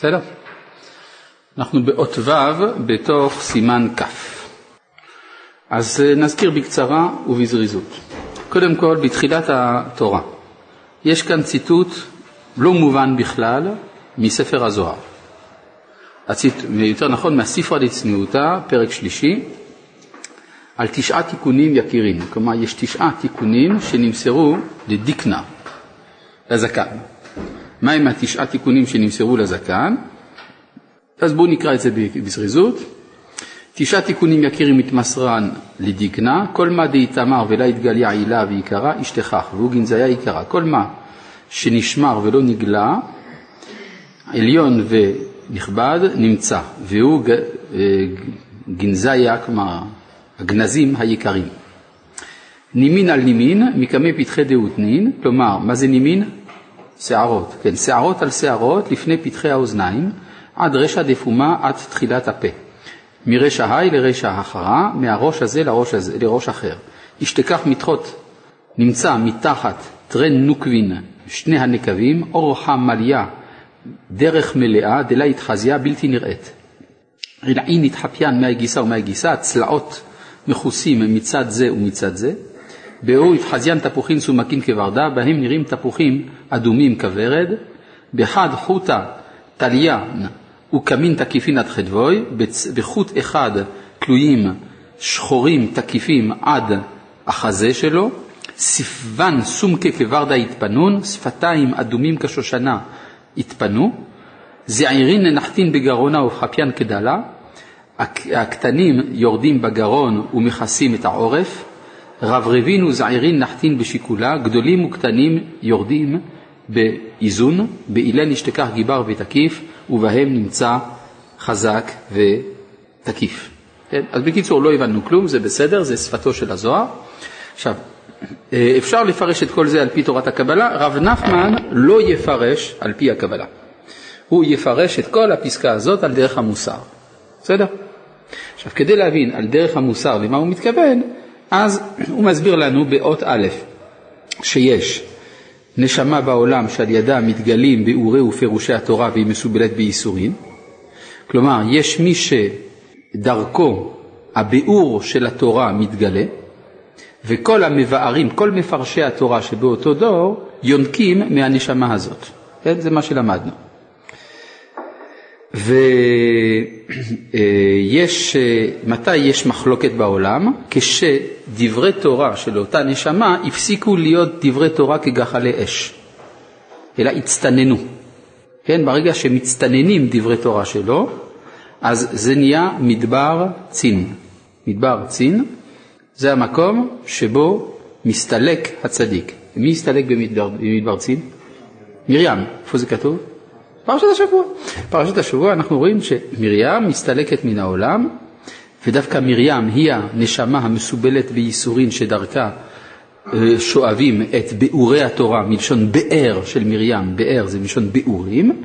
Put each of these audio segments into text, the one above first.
בסדר? אנחנו באות ו' בתוך סימן כ'. אז אה, נזכיר בקצרה ובזריזות. קודם כל, בתחילת התורה, יש כאן ציטוט לא מובן בכלל מספר הזוהר. הציט... יותר נכון, מהספרה דצניעותה, פרק שלישי, על תשעה תיקונים יקירים. כלומר, יש תשעה תיקונים שנמסרו לדיקנה, לזקן. מהם התשעה תיקונים שנמסרו לזקן? אז בואו נקרא את זה בזריזות. תשעה תיקונים יקירים מתמסרן לדיקנה, כל מה דאיתמר ולא יתגליה עילה ויקרה, ישתכח, והוא גנזיה יקרה. כל מה שנשמר ולא נגלה, עליון ונכבד, נמצא, והוא אה, גנזיה, כלומר הגנזים היקרים. נימין על נימין, מקמי פתחי דאותנין, כלומר, מה זה נימין? שערות, כן, שערות על שערות לפני פתחי האוזניים, עד רשע דפומה עד תחילת הפה. מרשע היי לרשע החרה, מהראש הזה לראש, הזה, לראש אחר. ישתכח מתחות נמצא מתחת טרן נוקבין שני הנקבים, אור חמליה דרך מלאה, דלה התחזיה בלתי נראית. רנעי נתחפיין מהגיסה ומהגיסה, צלעות מכוסים מצד זה ומצד זה. באור התחזיין תפוחין סומקין כוורדה, בהם נראים תפוחים אדומים כוורד. בחד חוטה טליין וקמין תקיפין עד חדבוי, בחוט אחד תלויים שחורים תקיפים עד החזה שלו, ספבן סומקה כוורדה התפנון, שפתיים אדומים כשושנה התפנו, זעירין נחתין בגרונה וחפיין כדלה, הקטנים יורדים בגרון ומכסים את העורף, רברבין וזעירין נחתין בשיקולה, גדולים וקטנים יורדים באיזון, באילן ישתכח גיבר ותקיף, ובהם נמצא חזק ותקיף. כן? אז בקיצור, לא הבנו כלום, זה בסדר, זה שפתו של הזוהר. עכשיו, אה, אפשר לפרש את כל זה על פי תורת הקבלה, רב נחמן לא יפרש על פי הקבלה. הוא יפרש את כל הפסקה הזאת על דרך המוסר. בסדר? עכשיו, כדי להבין על דרך המוסר למה הוא מתכוון, אז הוא מסביר לנו באות א' שיש נשמה בעולם שעל ידה מתגלים ביאורי ופירושי התורה והיא מסובלת בייסורים. כלומר, יש מי שדרכו הביאור של התורה מתגלה, וכל המבארים, כל מפרשי התורה שבאותו דור, יונקים מהנשמה הזאת. כן? זה מה שלמדנו. ויש, מתי יש מחלוקת בעולם? כשדברי תורה של אותה נשמה הפסיקו להיות דברי תורה כגחלי אש, אלא הצטננו. כן, ברגע שמצטננים דברי תורה שלו, אז זה נהיה מדבר צין. מדבר צין זה המקום שבו מסתלק הצדיק. מי הסתלק במדבר, במדבר צין? מרים. איפה זה כתוב? פרשת השבוע. פרשת השבוע אנחנו רואים שמרים מסתלקת מן העולם, ודווקא מרים היא הנשמה המסובלת בייסורין שדרכה אה, שואבים את ביאורי התורה מלשון באר של מרים, באר זה מלשון ביאורים,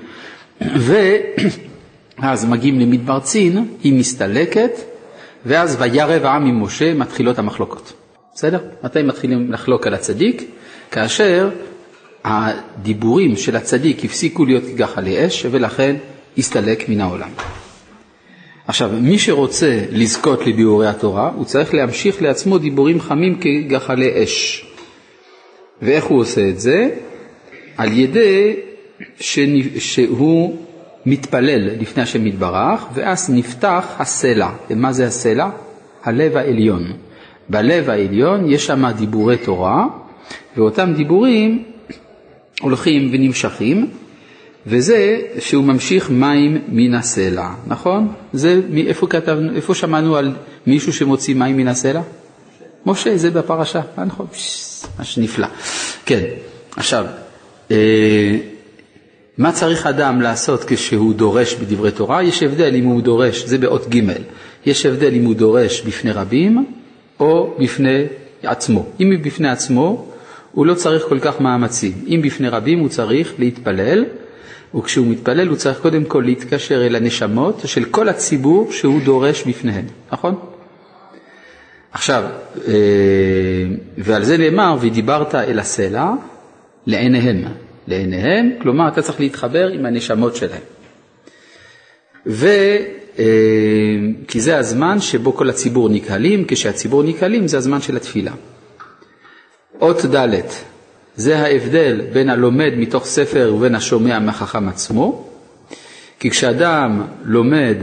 ואז מגיעים למדבר צין, היא מסתלקת, ואז וירב העם עם משה מתחילות המחלוקות. בסדר? מתי מתחילים לחלוק על הצדיק? כאשר הדיבורים של הצדיק הפסיקו להיות כגחלי אש ולכן הסתלק מן העולם. עכשיו, מי שרוצה לזכות לביאורי התורה, הוא צריך להמשיך לעצמו דיבורים חמים כגחלי אש. ואיך הוא עושה את זה? על ידי שהוא מתפלל לפני השם יתברך, ואז נפתח הסלע. ומה זה הסלע? הלב העליון. בלב העליון יש שם דיבורי תורה, ואותם דיבורים הולכים ונמשכים, וזה שהוא ממשיך מים מן הסלע, נכון? זה, איפה, כתבנו, איפה שמענו על מישהו שמוציא מים מן הסלע? משה, זה בפרשה, אה, נכון, ממש נפלא. כן, עכשיו, אה, מה צריך אדם לעשות כשהוא דורש בדברי תורה? יש הבדל אם הוא דורש, זה באות ג', יש הבדל אם הוא דורש בפני רבים או בפני עצמו. אם היא בפני עצמו, הוא לא צריך כל כך מאמצים. אם בפני רבים הוא צריך להתפלל, וכשהוא מתפלל הוא צריך קודם כל להתקשר אל הנשמות של כל הציבור שהוא דורש בפניהם, נכון? עכשיו, אה, ועל זה נאמר, ודיברת אל הסלע לעיניהם. לעיניהם, כלומר אתה צריך להתחבר עם הנשמות שלהם. ו... אה, כי זה הזמן שבו כל הציבור נקהלים, כשהציבור נקהלים זה הזמן של התפילה. אות ד' זה ההבדל בין הלומד מתוך ספר ובין השומע מהחכם עצמו, כי כשאדם לומד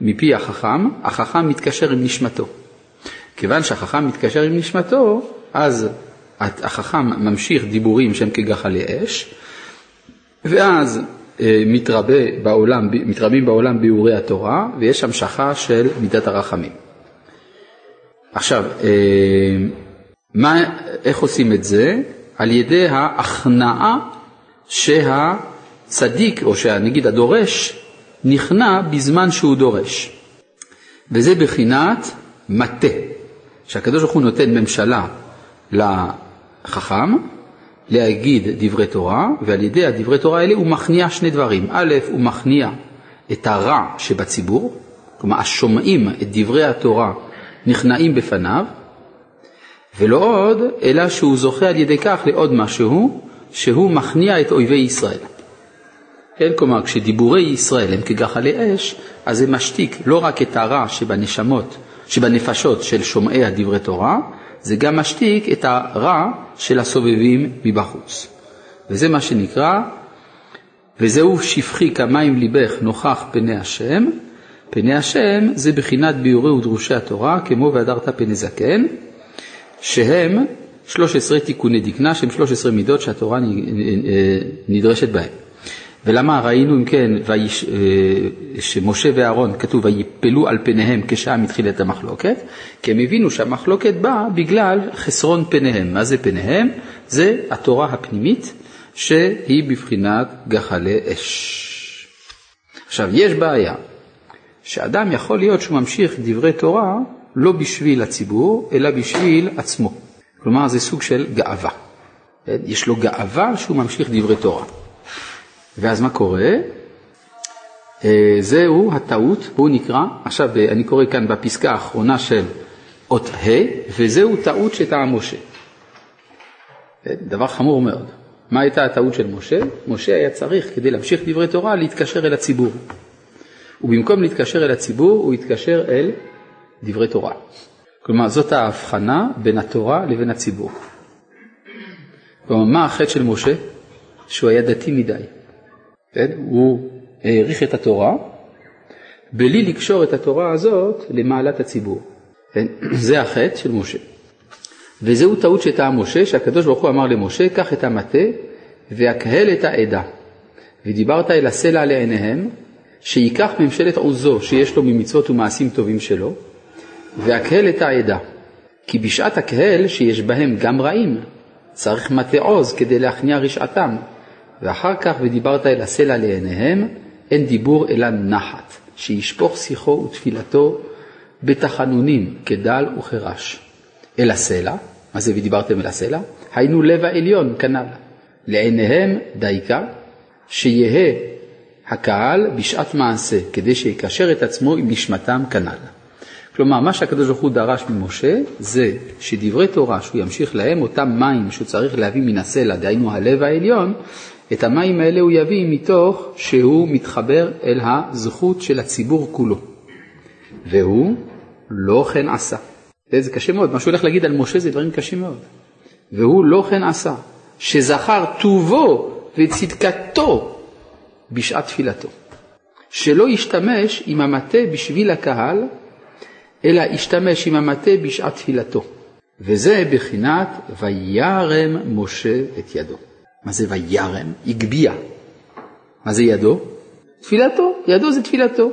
מפי החכם, החכם מתקשר עם נשמתו. כיוון שהחכם מתקשר עם נשמתו, אז החכם ממשיך דיבורים שהם כגחלי אש, ואז אה, מתרבה בעולם, מתרבים בעולם ביאורי התורה, ויש המשכה של מידת הרחמים. עכשיו, אה, מה, איך עושים את זה? על ידי ההכנעה שהצדיק, או שנגיד הדורש, נכנע בזמן שהוא דורש. וזה בחינת מטה, שהקדוש ברוך הוא נותן ממשלה לחכם להגיד דברי תורה, ועל ידי הדברי תורה האלה הוא מכניע שני דברים. א', הוא מכניע את הרע שבציבור, כלומר השומעים את דברי התורה נכנעים בפניו, ולא עוד, אלא שהוא זוכה על ידי כך לעוד משהו, שהוא מכניע את אויבי ישראל. כן, כלומר, כשדיבורי ישראל הם כגחלי אש, אז זה משתיק לא רק את הרע שבנשמות, שבנפשות של שומעי הדברי תורה, זה גם משתיק את הרע של הסובבים מבחוץ. וזה מה שנקרא, וזהו שפכי כמים ליבך נוכח פני השם. פני השם זה בחינת ביאורי ודרושי התורה, כמו והדרת פני זקן, שהם 13 תיקוני דקנה, שהם 13 מידות שהתורה נדרשת בהם. ולמה ראינו אם כן ויש, אה, שמשה ואהרון, כתוב ויפלו על פניהם כשעה מתחילת המחלוקת, כי הם הבינו שהמחלוקת באה בגלל חסרון פניהם. מה זה פניהם? זה התורה הפנימית שהיא בבחינת גחלי אש. עכשיו, יש בעיה, שאדם יכול להיות שהוא ממשיך דברי תורה לא בשביל הציבור, אלא בשביל עצמו. כלומר, זה סוג של גאווה. יש לו גאווה שהוא ממשיך דברי תורה. ואז מה קורה? אה, זהו הטעות, הוא נקרא, עכשיו אה, אני קורא כאן בפסקה האחרונה של אות ה', וזהו טעות שטעה משה. אה, דבר חמור מאוד. מה הייתה הטעות של משה? משה היה צריך, כדי להמשיך דברי תורה, להתקשר אל הציבור. ובמקום להתקשר אל הציבור, הוא התקשר אל דברי תורה. כלומר, זאת ההבחנה בין התורה לבין הציבור. כלומר, מה החטא של משה? שהוא היה דתי מדי. כן? הוא העריך את התורה, בלי לקשור את התורה הזאת למעלת הציבור. כן? זה החטא של משה. וזהו טעות שטעה משה, שהקדוש ברוך הוא אמר למשה, קח את המטה והקהל את העדה. ודיברת אל הסלע לעיניהם, שייקח ממשלת עוזו שיש לו ממצוות ומעשים טובים שלו, והקהל את העדה. כי בשעת הקהל שיש בהם גם רעים, צריך מטה עוז כדי להכניע רשעתם, ואחר כך ודיברת אל הסלע לעיניהם, אין דיבור אלא נחת, שישפוך שיחו ותפילתו בתחנונים כדל וכרש. אל הסלע, מה זה ודיברתם אל הסלע? היינו לב העליון כנ"ל. לעיניהם דייקה, שיהא הקהל בשעת מעשה, כדי שיקשר את עצמו עם נשמתם כנ"ל. כלומר, מה שהקדוש ברוך הוא דרש ממשה, זה שדברי תורה שהוא ימשיך להם, אותם מים שהוא צריך להביא מן הסלע, דהיינו הלב העליון, את המים האלה הוא יביא מתוך שהוא מתחבר אל הזכות של הציבור כולו. והוא לא כן עשה. זה קשה מאוד, מה שהוא הולך להגיד על משה זה דברים קשים מאוד. והוא לא כן עשה, שזכר טובו וצדקתו בשעת תפילתו. שלא ישתמש עם המטה בשביל הקהל, אלא ישתמש עם המטה בשעת תפילתו. וזה בחינת וירם משה את ידו. מה זה וירם? הגביה. מה זה ידו? תפילתו, ידו זה תפילתו.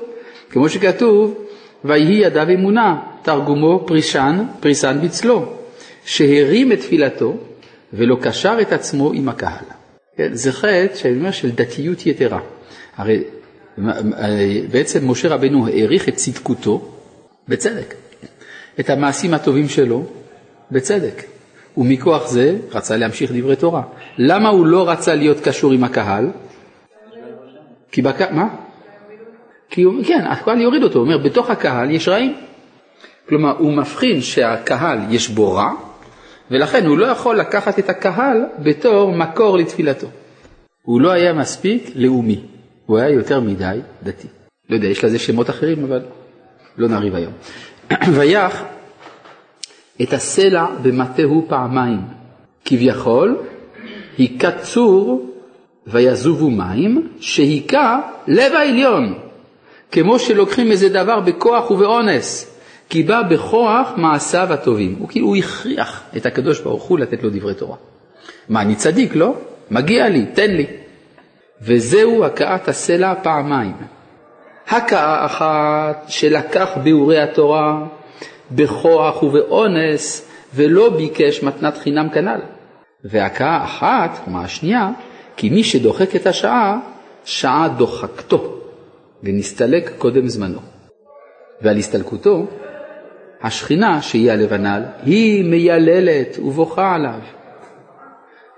כמו שכתוב, ויהי ידיו אמונה, תרגומו פרישן, פריסן בצלו, שהרים את תפילתו ולא קשר את עצמו עם הקהל. כן, זה חטא שאני אומר של דתיות יתרה. הרי בעצם משה רבנו העריך את צדקותו, בצדק, את המעשים הטובים שלו, בצדק. ומכוח זה רצה להמשיך דברי תורה. למה הוא לא רצה להיות קשור עם הקהל? כי בק... מה? כי הוא, כן, הקהל יוריד אותו, הוא אומר, בתוך הקהל יש רעים. כלומר, הוא מבחין שהקהל יש בו רע, ולכן הוא לא יכול לקחת את הקהל בתור מקור לתפילתו. הוא לא היה מספיק לאומי, הוא היה יותר מדי דתי. לא יודע, יש לזה שמות אחרים, אבל לא נריב היום. ויח את הסלע במטהו פעמיים, כביכול היכה צור ויזובו מים, שהיכה לב העליון, כמו שלוקחים איזה דבר בכוח ובאונס, כי בא בכוח מעשיו הטובים. הוא כאילו, הכריח את הקדוש ברוך הוא לתת לו דברי תורה. מה, אני צדיק, לא? מגיע לי, תן לי. וזהו הכאת הסלע פעמיים. הכאה אחת שלקח ביאורי התורה בכוח ובאונס ולא ביקש מתנת חינם כנ"ל. והכאה אחת, כלומר השנייה, כי מי שדוחק את השעה, שעה דוחקתו, ונסתלק קודם זמנו. ועל הסתלקותו, השכינה, שהיא הלבנל, היא מייללת ובוכה עליו.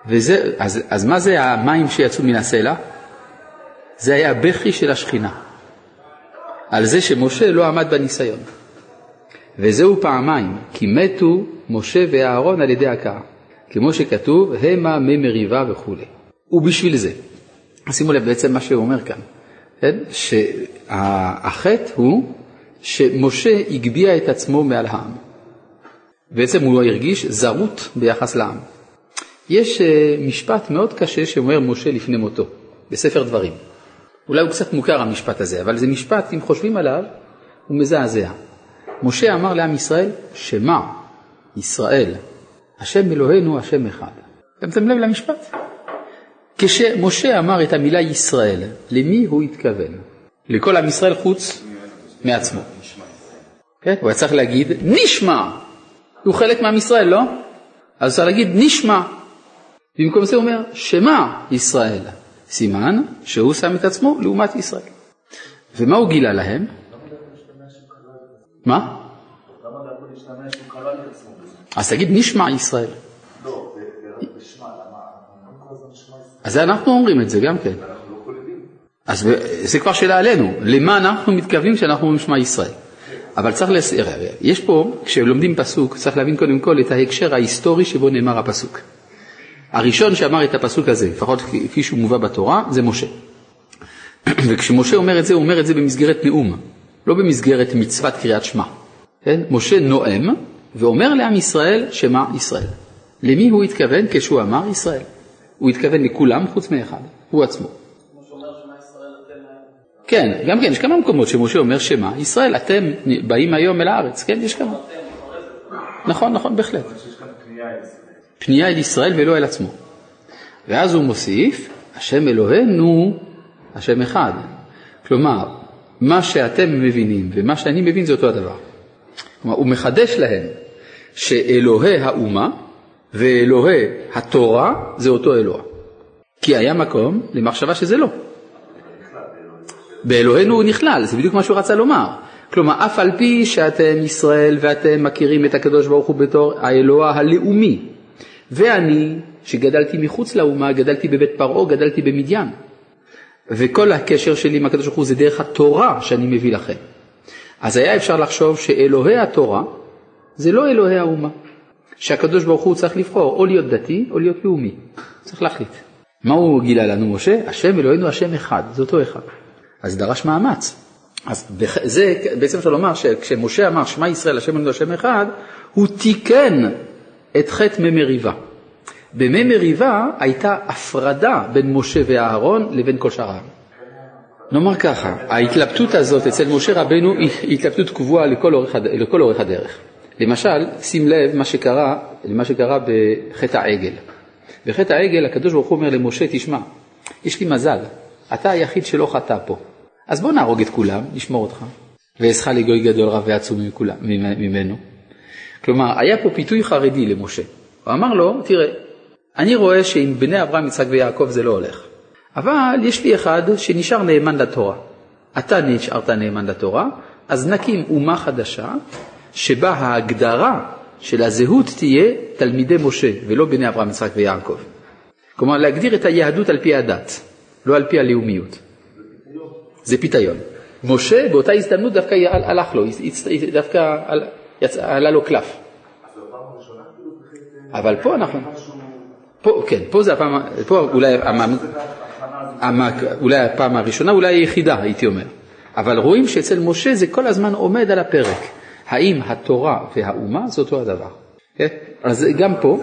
וזה, אז, אז מה זה המים שיצאו מן הסלע? זה היה הבכי של השכינה, על זה שמשה לא עמד בניסיון. וזהו פעמיים, כי מתו משה ואהרון על ידי הכאה, כמו שכתוב, המה מי מריבה וכולי. ובשביל זה, שימו לב בעצם מה שהוא אומר כאן, כן? שהחטא הוא שמשה הגביה את עצמו מעל העם. בעצם הוא הרגיש זרות ביחס לעם. יש אה, משפט מאוד קשה שאומר משה לפני מותו, בספר דברים. אולי הוא קצת מוכר המשפט הזה, אבל זה משפט, אם חושבים עליו, הוא מזעזע. משה אמר לעם ישראל, שמע ישראל, השם אלוהינו השם אחד. שמתם לב למשפט? כשמשה אמר את המילה ישראל, למי הוא התכוון? לכל עם ישראל חוץ מעצמו. כן? הוא היה צריך להגיד נשמע, הוא חלק מעם ישראל, לא? אז צריך להגיד נשמע. במקום זה הוא אומר שמע ישראל, סימן שהוא שם את עצמו לעומת ישראל. ומה הוא גילה להם? מה? אז תגיד נשמע ישראל. אז אנחנו אומרים את זה גם כן. אז זה כבר שאלה עלינו, למה אנחנו מתכוונים כשאנחנו אומרים שמע ישראל? אבל צריך, לס... יש פה, כשלומדים פסוק, צריך להבין קודם כל את ההקשר ההיסטורי שבו נאמר הפסוק. הראשון שאמר את הפסוק הזה, לפחות כפי שהוא מובא בתורה, זה משה. וכשמשה אומר את זה, הוא אומר את זה במסגרת נאום, לא במסגרת מצוות קריאת שמע. כן? משה נואם ואומר לעם ישראל, שמע ישראל. למי הוא התכוון כשהוא אמר ישראל? הוא התכוון לכולם חוץ מאחד, הוא עצמו. כן, גם כן, יש כמה מקומות שמשה אומר שמע, ישראל, אתם באים היום אל הארץ, כן, יש כמה. נכון, נכון, בהחלט. פנייה אל ישראל ולא אל עצמו. ואז הוא מוסיף, השם אלוהינו, השם אחד. כלומר, מה שאתם מבינים ומה שאני מבין זה אותו הדבר. כלומר, הוא מחדש להם שאלוהי האומה ואלוהי התורה זה אותו אלוה. כי היה מקום למחשבה שזה לא. באלוהינו הוא נכלל, זה בדיוק מה שהוא רצה לומר. כלומר, אף על פי שאתם ישראל ואתם מכירים את הקדוש ברוך הוא בתור האלוה הלאומי, ואני, שגדלתי מחוץ לאומה, גדלתי בבית פרעה, גדלתי במדיין. וכל הקשר שלי עם הקדוש ברוך הוא זה דרך התורה שאני מביא לכם. אז היה אפשר לחשוב שאלוהי התורה זה לא אלוהי האומה. שהקדוש ברוך הוא צריך לבחור או להיות דתי או להיות לאומי. צריך להחליט. מה הוא גילה לנו משה? השם אלוהינו השם אחד, זה אותו אחד. אז דרש מאמץ. אז זה בעצם אפשר לומר שכשמשה אמר שמע ישראל השם אלוהינו השם אחד, הוא תיקן את חטא מי מריבה. במי מריבה הייתה הפרדה בין משה ואהרון לבין כל שאר העם. נאמר ככה, ההתלבטות הזאת אצל משה רבנו היא התלבטות קבועה לכל אורך, לכל אורך הדרך. למשל, שים לב מה שקרה, למה שקרה בחטא העגל. בחטא העגל הקדוש ברוך הוא אומר למשה, תשמע, יש לי מזל, אתה היחיד שלא חטא פה. אז בוא נהרוג את כולם, נשמור אותך. ואעשך לגוי גדול רב ועצום ממנו. כלומר, היה פה פיתוי חרדי למשה. הוא אמר לו, תראה, אני רואה שעם בני אברהם, יצחק ויעקב זה לא הולך. אבל יש לי אחד שנשאר נאמן לתורה. אתה נשארת נאמן לתורה, אז נקים אומה חדשה, שבה ההגדרה של הזהות תהיה תלמידי משה, ולא בני אברהם, יצחק ויעקב. כלומר, להגדיר את היהדות על פי הדת, לא על פי הלאומיות. זה פיתיון. משה באותה הזדמנות דווקא הלך לו, דווקא עלה לו קלף. אבל פה אנחנו, פה, כן, פה זה הפעם, פה אולי, אולי הפעם הראשונה, אולי היחידה, הייתי אומר. אבל רואים שאצל משה זה כל הזמן עומד על הפרק. האם התורה והאומה זה אותו הדבר? כן? אז גם פה,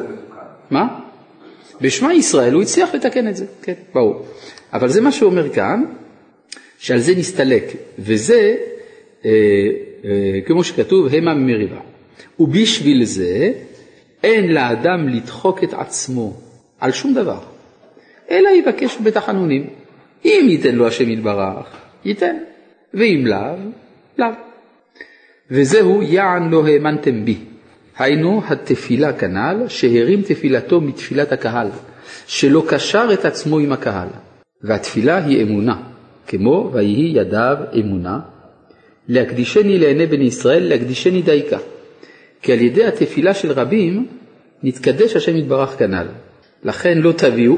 מה? בשמע ישראל הוא הצליח לתקן את זה, כן, ברור. אבל זה מה שהוא אומר כאן, שעל זה נסתלק, וזה, אה, אה, כמו שכתוב, המה ממריבה. ובשביל זה אין לאדם לדחוק את עצמו על שום דבר, אלא יבקש בתחנונים. אם ייתן לו השם יתברך, ייתן, ואם לאו, לאו. וזהו יען לא האמנתם בי. היינו התפילה כנ"ל, שהרים תפילתו מתפילת הקהל, שלא קשר את עצמו עם הקהל. והתפילה היא אמונה, כמו ויהי ידיו אמונה, להקדישני לעיני בני ישראל, להקדישני דייקה. כי על ידי התפילה של רבים נתקדש השם יתברך כנ"ל. לכן לא תביאו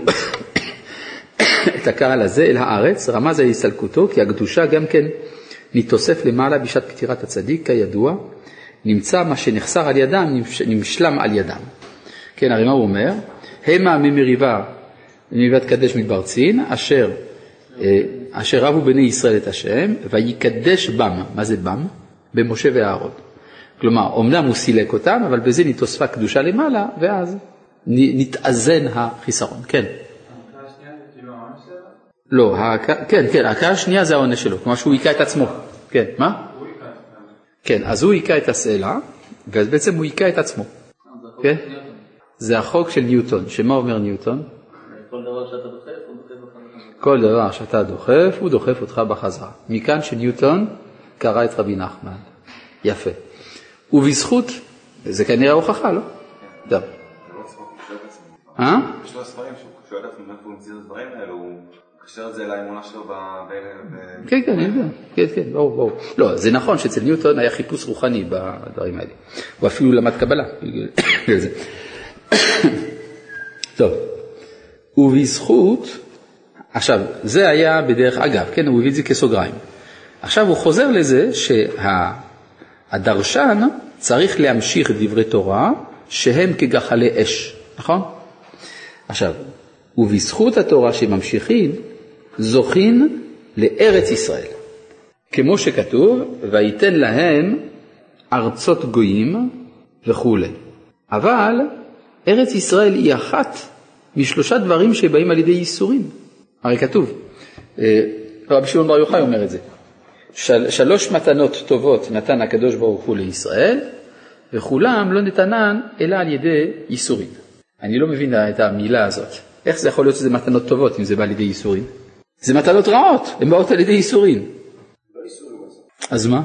את הקהל הזה אל הארץ, רמז על הסתלקותו, כי הקדושה גם כן נתאסף למעלה בשעת פטירת הצדיק, כידוע, נמצא מה שנחסר על ידם, נמשלם על ידם. כן, הרי מה הוא אומר? המה ממריבה, ממריבת קדש מדבר צין, אשר, אשר רבו בני ישראל את השם, ויקדש בם, מה זה בם? במשה ואהרון. כלומר, אמנם הוא סילק אותם, אבל בזה נתוספה קדושה למעלה, ואז נתאזן החיסרון. כן. לא, כן, כן, ההכאה השנייה זה העונש שלו, כלומר שהוא היכה את עצמו. כן, מה? כן, אז הוא היכה את הסלע, ואז בעצם הוא היכה את עצמו. כן? זה החוק של ניוטון, שמה אומר ניוטון? כל דבר שאתה דוחף, הוא דוחף אותך בחזרה. מכאן שניוטון קרא את רבי נחמן. יפה. ובזכות, זה כנראה הוכחה, לא? טוב. אה? יש לו ספרים שהוא שואל עצמו מאיפה הוא המציא את הדברים האלו, הוא מקשר את זה לאמונה שלו ב... כן, כן, אני יודע, כן, כן, ברור, ברור. לא, זה נכון שאצל ניוטון היה חיפוש רוחני בדברים האלה. הוא אפילו למד קבלה. טוב, ובזכות, עכשיו, זה היה בדרך אגב, כן, הוא הביא את זה כסוגריים. עכשיו הוא חוזר לזה שהדרשן צריך להמשיך דברי תורה שהם כגחלי אש, נכון? עכשיו, ובזכות התורה שממשיכים, זוכין לארץ ישראל. כמו שכתוב, וייתן להם ארצות גויים וכולי. אבל ארץ ישראל היא אחת משלושה דברים שבאים על ידי ייסורים. הרי כתוב, אה, רבי שמעון בר יוחאי אומר את זה, של, שלוש מתנות טובות נתן הקדוש ברוך הוא לישראל, וכולם לא נתנן אלא על ידי ייסורים. אני לא מבין את המילה הזאת. איך זה יכול להיות שזה מתנות טובות אם זה בא על ידי ייסורים? זה מתנות רעות, הן באות על ידי ייסורים. אז מה?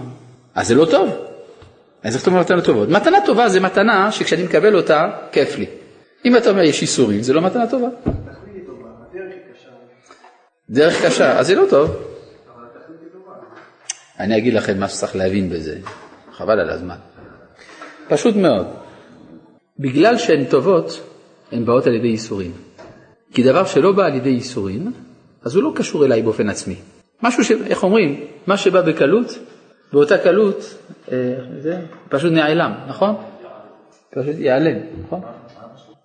אז זה לא טוב. אז איך אתה אומר מתנות טובות? מתנה טובה זה מתנה שכשאני מקבל אותה, כיף לי. אם אתה אומר יש ייסורים, זה לא מתנה טובה. דרך קשה, אז זה לא טוב. אני אגיד לכם מה שצריך להבין בזה, חבל על הזמן. פשוט מאוד. בגלל שהן טובות, הן באות על ידי ייסורים. כי דבר שלא בא על ידי ייסורים, אז הוא לא קשור אליי באופן עצמי. משהו ש... איך אומרים? מה שבא בקלות, באותה קלות, אה, זה פשוט נעלם, נכון? פשוט ייעלם, נכון?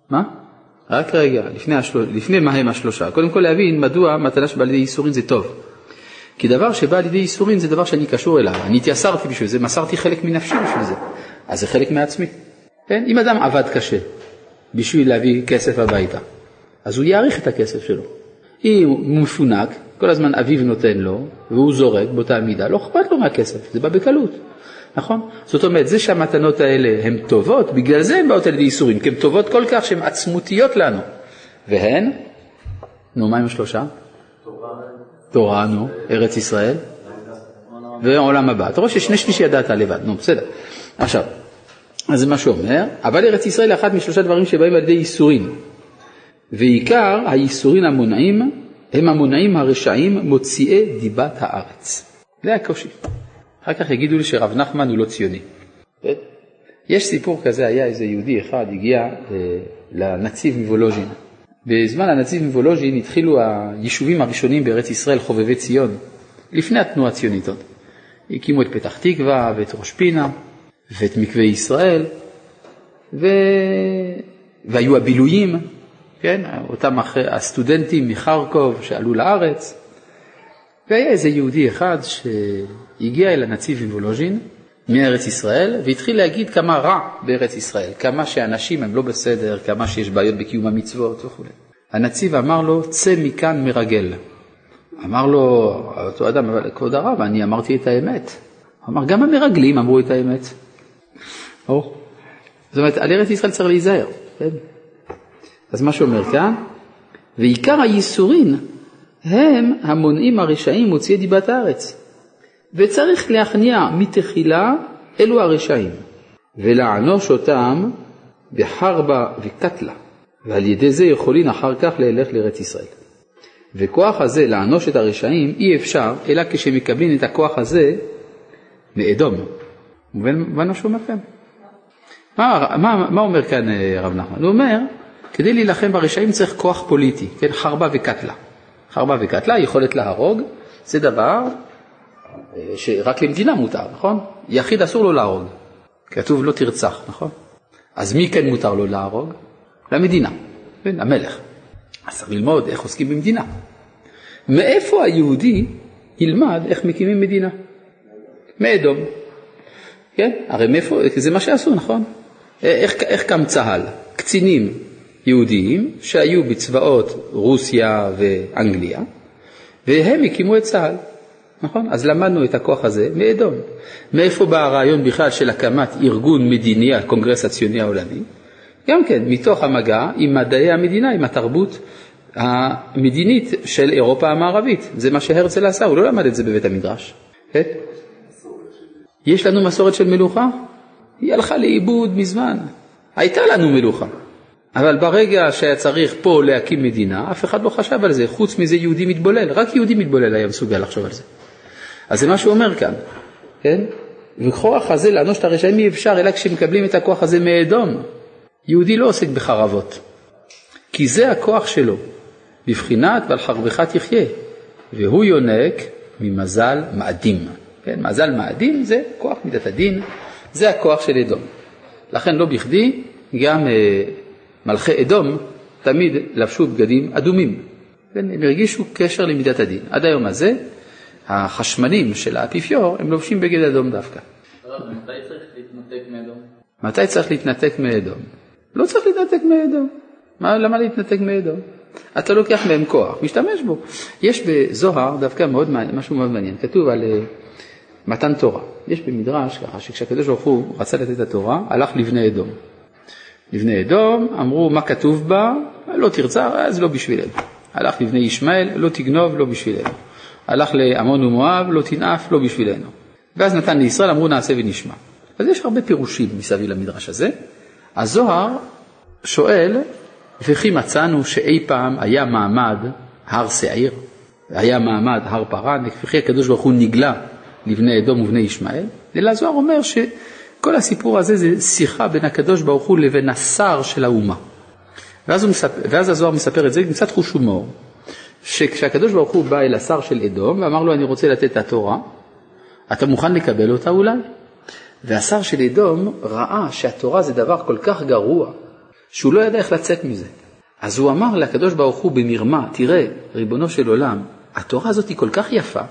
מה? רק רגע, לפני, השלוש, לפני מה הם השלושה. קודם כל להבין מדוע מתנה שבא על ידי ייסורים זה טוב. כי דבר שבא על ידי ייסורים זה דבר שאני קשור אליו. אני התייסרתי בשביל זה, מסרתי חלק מנפשי בשביל זה. אז זה חלק מעצמי. כן? אם אדם עבד קשה בשביל להביא כסף הביתה, אז הוא יעריך את הכסף שלו. אם הוא מפונק, כל הזמן אביו נותן לו, והוא זורק באותה מידה, לא אכפת לו מהכסף, זה בא בקלות, נכון? זאת אומרת, זה שהמתנות האלה הן טובות, בגלל זה הן באות על ידי איסורים, כי הן טובות כל כך שהן עצמותיות לנו. והן, נו, מה עם השלושה? תורה, נו, ארץ ישראל, ועולם הבא. אתה רואה ששני שלישי ידעת לבד, נו, בסדר. עכשיו, אז זה מה שהוא אומר, אבל ארץ ישראל היא אחת משלושה דברים שבאים על ידי איסורים. ועיקר הייסורים המונעים הם המונעים הרשעים מוציאי דיבת הארץ. זה הקושי. אחר כך יגידו לי שרב נחמן הוא לא ציוני. יש סיפור כזה, היה איזה יהודי אחד, הגיע אה, לנציב מוולוז'ין. בזמן הנציב מוולוז'ין התחילו היישובים הראשונים בארץ ישראל, חובבי ציון, לפני התנועה הציונית עוד. הקימו את פתח תקווה ואת ראש פינה ואת מקווה ישראל, ו... והיו הבילויים, כן, אותם הסטודנטים מחרקוב שעלו לארץ, והיה איזה יהודי אחד שהגיע אל הנציב מוולוז'ין מארץ ישראל והתחיל להגיד כמה רע בארץ ישראל, כמה שאנשים הם לא בסדר, כמה שיש בעיות בקיום המצוות וכו'. הנציב אמר לו, צא מכאן מרגל. אמר לו אותו אדם, אבל כבוד הרב, אני אמרתי את האמת. אמר, גם המרגלים אמרו את האמת. או. זאת אומרת, על ארץ ישראל צריך להיזהר. כן? אז מה שאומר כאן, ועיקר הייסורין הם המונעים הרשעים מוציאי דיבת הארץ. וצריך להכניע מתחילה אלו הרשעים, ולענוש אותם בחרבה וקטלה, ועל ידי זה יכולין אחר כך ללך לארץ ישראל. וכוח הזה לענוש את הרשעים אי אפשר אלא כשמקבלים את הכוח הזה מאדום. מובן מה שאומר כאן? מה, מה, מה אומר כאן אה, רב נחמן? הוא אומר, כדי להילחם ברשעים צריך כוח פוליטי, כן? חרבה וקטלה. חרבה וקטלה, יכולת להרוג, זה דבר אה, שרק למדינה מותר, נכון? יחיד אסור לו להרוג. כתוב לא תרצח, נכון? אז מי כן מותר לו להרוג? למדינה, כן, המלך. אז צריך ללמוד איך עוסקים במדינה. מאיפה היהודי ילמד איך מקימים מדינה? מאדום. כן? הרי מאיפה, זה מה שעשו, נכון? איך, איך קם צה"ל? קצינים יהודיים שהיו בצבאות רוסיה ואנגליה, והם הקימו את צה"ל, נכון? אז למדנו את הכוח הזה מאדום. מאיפה בא הרעיון בכלל של הקמת ארגון מדיני, הקונגרס הציוני העולמי? גם כן, מתוך המגע עם מדעי המדינה, עם התרבות המדינית של אירופה המערבית. זה מה שהרצל עשה, הוא לא למד את זה בבית המדרש. כן? יש לנו מסורת של מלוכה? היא הלכה לאיבוד מזמן. הייתה לנו מלוכה. אבל ברגע שהיה צריך פה להקים מדינה, אף אחד לא חשב על זה, חוץ מזה יהודי מתבולל, רק יהודי מתבולל היה מסוגל לחשוב על זה. אז זה מה שהוא אומר כאן, כן? וכוח הזה לאנוש את הרשעים אי אפשר, אלא כשמקבלים את הכוח הזה מאדום. יהודי לא עוסק בחרבות, כי זה הכוח שלו, בבחינת ועל חרבך תחיה, והוא יונק ממזל מאדים. כן? מזל מאדים זה כוח מידת הדין, זה הכוח של אדום. לכן לא בכדי גם אה, מלכי אדום תמיד לבשו בגדים אדומים. כן? הם הרגישו קשר למידת הדין. עד היום הזה החשמנים של האפיפיור הם לובשים בגד אדום דווקא. מתי צריך להתנתק מאדום? מתי צריך להתנתק מאדום? לא צריך להתנתק מאדום. מה, למה להתנתק מאדום? אתה לוקח מהם כוח, משתמש בו. יש בזוהר דווקא מאוד, משהו מאוד מעניין, כתוב על uh, מתן תורה. יש במדרש ככה שכשהקדוש ברוך הוא רצה לתת את התורה, הלך לבני אדום. לבני אדום אמרו מה כתוב בה, לא תרצה, אז לא בשבילנו. הלך לבני ישמעאל, לא תגנוב, לא בשבילנו. הלך לעמון ומואב, לא תנאף, לא בשבילנו. ואז נתן לישראל, אמרו נעשה ונשמע. אז יש הרבה פירושים מסביב למדרש הזה. הזוהר שואל, וכי מצאנו שאי פעם היה מעמד הר שעיר, היה מעמד הר פרן, וכי הקדוש ברוך הוא נגלה לבני אדום ובני ישמעאל, אלא הזוהר אומר שכל הסיפור הזה זה שיחה בין הקדוש ברוך הוא לבין השר של האומה. ואז, מספר, ואז הזוהר מספר את זה עם קצת חוש הומור, שכשהקדוש ברוך הוא בא אל השר של אדום ואמר לו אני רוצה לתת את התורה, אתה מוכן לקבל אותה אולי? והשר של אדום ראה שהתורה זה דבר כל כך גרוע, שהוא לא ידע איך לצאת מזה. אז הוא אמר לקדוש ברוך הוא במרמה, תראה, ריבונו של עולם, התורה הזאת היא כל כך יפה,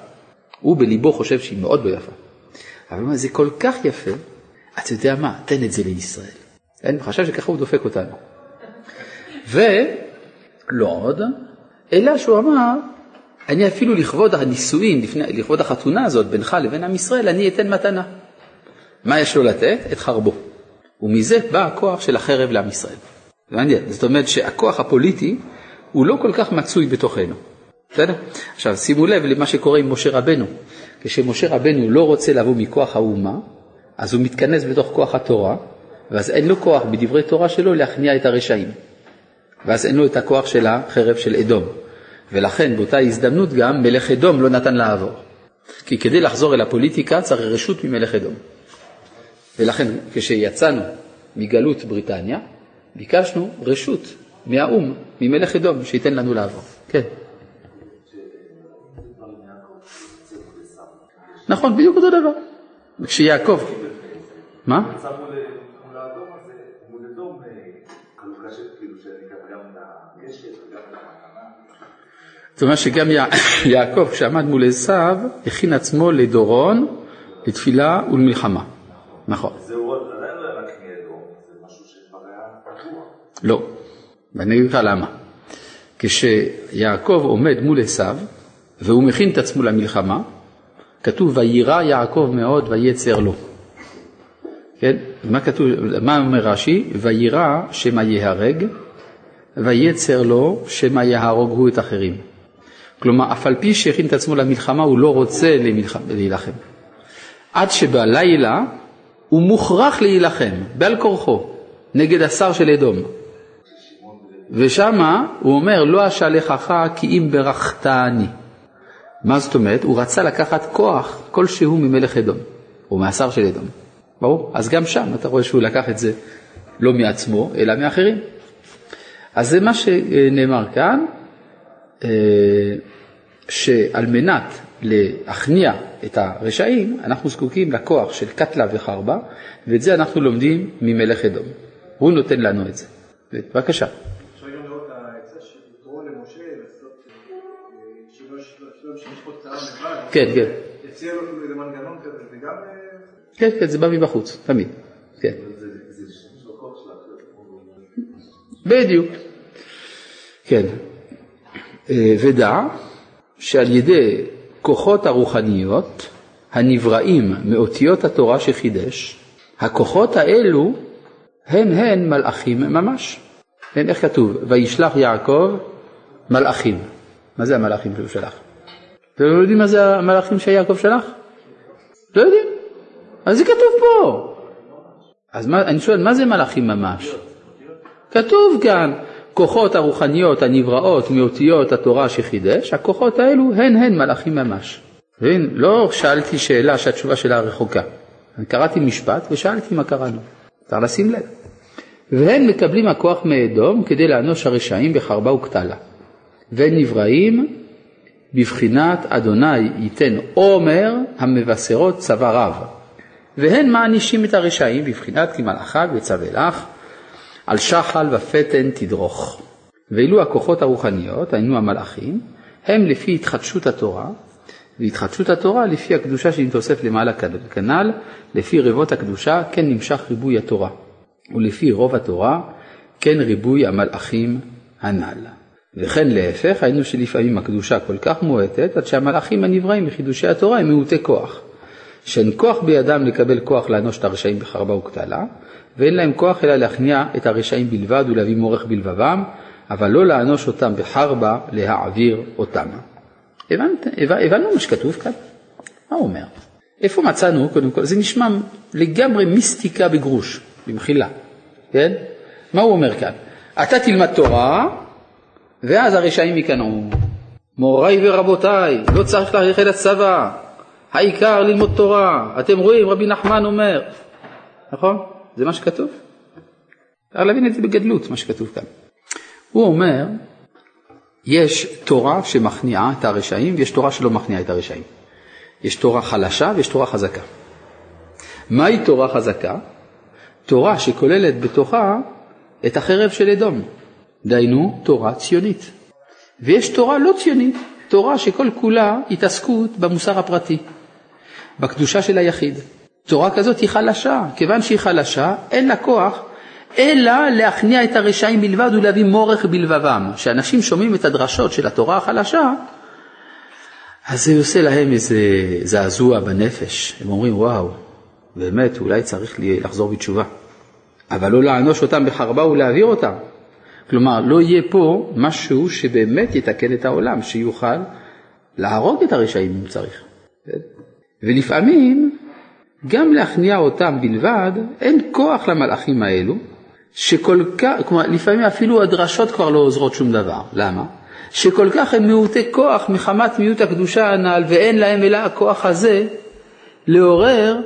הוא בליבו חושב שהיא מאוד לא יפה, אבל זה כל כך יפה, אתה יודע מה, תן את זה לישראל. אין, חשב שככה הוא דופק אותנו. ולא עוד, אלא שהוא אמר, אני אפילו לכבוד הנישואין, לכבוד החתונה הזאת בינך לבין עם ישראל, אני אתן מתנה. מה יש לו לתת? את חרבו. ומזה בא הכוח של החרב לעם ישראל. מעניין, זאת אומרת שהכוח הפוליטי הוא לא כל כך מצוי בתוכנו. בסדר? עכשיו שימו לב למה שקורה עם משה רבנו. כשמשה רבנו לא רוצה לבוא מכוח האומה, אז הוא מתכנס בתוך כוח התורה, ואז אין לו כוח בדברי תורה שלו להכניע את הרשעים. ואז אין לו את הכוח של החרב של אדום. ולכן באותה הזדמנות גם מלך אדום לא נתן לעבור. כי כדי לחזור אל הפוליטיקה צריך רשות ממלך אדום. ולכן כשיצאנו מגלות בריטניה, ביקשנו רשות מהאו"ם, ממלך אדום, שייתן לנו לעבור. כן. נכון, בדיוק אותו דבר. כשיעקב... מה? זאת אומרת שגם יעקב כשעמד מול עשיו הכין עצמו לדורון, לתפילה ולמלחמה. נכון. לא. לא, ואני אגיד לך למה. כשיעקב עומד מול עשיו והוא מכין את עצמו למלחמה, כתוב ויירא יעקב מאוד ויצר לו. כן? מה כתוב, מה אומר רש"י? ויירא שמא ייהרג ויצר לו שמא יהרוג הוא את אחרים. כלומר, אף על פי שהכין את עצמו למלחמה, הוא לא רוצה להילחם. עד שבלילה הוא מוכרח להילחם, בעל כורחו, נגד השר של אדום. ושמה הוא אומר, לא אשלחך כי אם ברכתני. מה זאת אומרת? הוא רצה לקחת כוח כלשהו ממלך אדום, או מהשר של אדום. ברור? אז גם שם אתה רואה שהוא לקח את זה לא מעצמו, אלא מאחרים. אז זה מה שנאמר כאן, אה, שעל מנת להכניע את הרשעים, אנחנו זקוקים לכוח של קטלה וחרבה, ואת זה אנחנו לומדים ממלך אדום. הוא נותן לנו את זה. בבקשה. כן, כן. יציע לו איזה מנגנון כזה, זה גם... אה, כן, כן, זה בא מבחוץ, תמיד. כן. בדיוק. כן. אה, ודע שעל ידי כוחות הרוחניות הנבראים מאותיות התורה שחידש, הכוחות האלו הן הן מלאכים ממש. כן, איך כתוב? וישלח יעקב מלאכים. מה זה המלאכים שהוא שלח? אתם לא יודעים מה זה המלאכים שיעקב שלח? לא יודעים. אז זה כתוב פה. אז מה, אני שואל, מה זה מלאכים ממש? כתוב כאן, כוחות הרוחניות הנבראות מאותיות התורה שחידש, הכוחות האלו הן הן מלאכים ממש. מבין? לא שאלתי שאלה שהתשובה שלה רחוקה. אני קראתי משפט ושאלתי מה קראנו. צריך לשים לב. והם מקבלים הכוח מאדום כדי לאנוש הרשעים בחרבה וקטלה. והם נבראים בבחינת אדוני ייתן עומר המבשרות צבא רב. והן מענישים את הרשעים בבחינת כי מלאכיו יצווה לך על שחל ופתן תדרוך. ואילו הכוחות הרוחניות, היינו המלאכים, הם לפי התחדשות התורה, והתחדשות התורה לפי הקדושה שנתוסף למעלה כנ"ל, לפי רבות הקדושה כן נמשך ריבוי התורה, ולפי רוב התורה כן ריבוי המלאכים הנ"ל. וכן להפך, היינו שלפעמים הקדושה כל כך מועטת, עד שהמלאכים הנבראים מחידושי התורה הם מעוטי כוח. שאין כוח בידם לקבל כוח לאנוש את הרשעים בחרבה וקטלה, ואין להם כוח אלא להכניע את הרשעים בלבד ולהביא מורך בלבבם, אבל לא לאנוש אותם בחרבה, להעביר אותם. הבנת, הבנו מה שכתוב כאן? מה הוא אומר? איפה מצאנו, קודם כל, זה נשמע לגמרי מיסטיקה בגרוש, במחילה, כן? מה הוא אומר כאן? אתה תלמד תורה, ואז הרשעים ייכנעו. מוריי ורבותיי, לא צריך ללכת לצבא, העיקר ללמוד תורה. אתם רואים, רבי נחמן אומר, נכון? זה מה שכתוב. אפשר להבין את זה בגדלות, מה שכתוב כאן. הוא אומר, יש תורה שמכניעה את הרשעים ויש תורה שלא מכניעה את הרשעים. יש תורה חלשה ויש תורה חזקה. מהי תורה חזקה? תורה שכוללת בתוכה את החרב של אדום, דהיינו תורה ציונית. ויש תורה לא ציונית, תורה שכל כולה התעסקות במוסר הפרטי, בקדושה של היחיד. תורה כזאת היא חלשה, כיוון שהיא חלשה, אין לה כוח אלא להכניע את הרשעים בלבד ולהביא מורך בלבבם. כשאנשים שומעים את הדרשות של התורה החלשה, אז זה עושה להם איזה זעזוע בנפש. הם אומרים, וואו, באמת, אולי צריך לחזור בתשובה. אבל לא לענוש אותם בחרבה ולהעביר אותם. כלומר, לא יהיה פה משהו שבאמת יתקן את העולם, שיוכל להרוג את הרשעים אם צריך. ולפעמים, גם להכניע אותם בלבד, אין כוח למלאכים האלו, שכל כך, כלומר, לפעמים אפילו הדרשות כבר לא עוזרות שום דבר. למה? שכל כך הם מעוטי כוח מחמת מיעוט הקדושה הנ"ל, ואין להם אלא הכוח הזה לעורר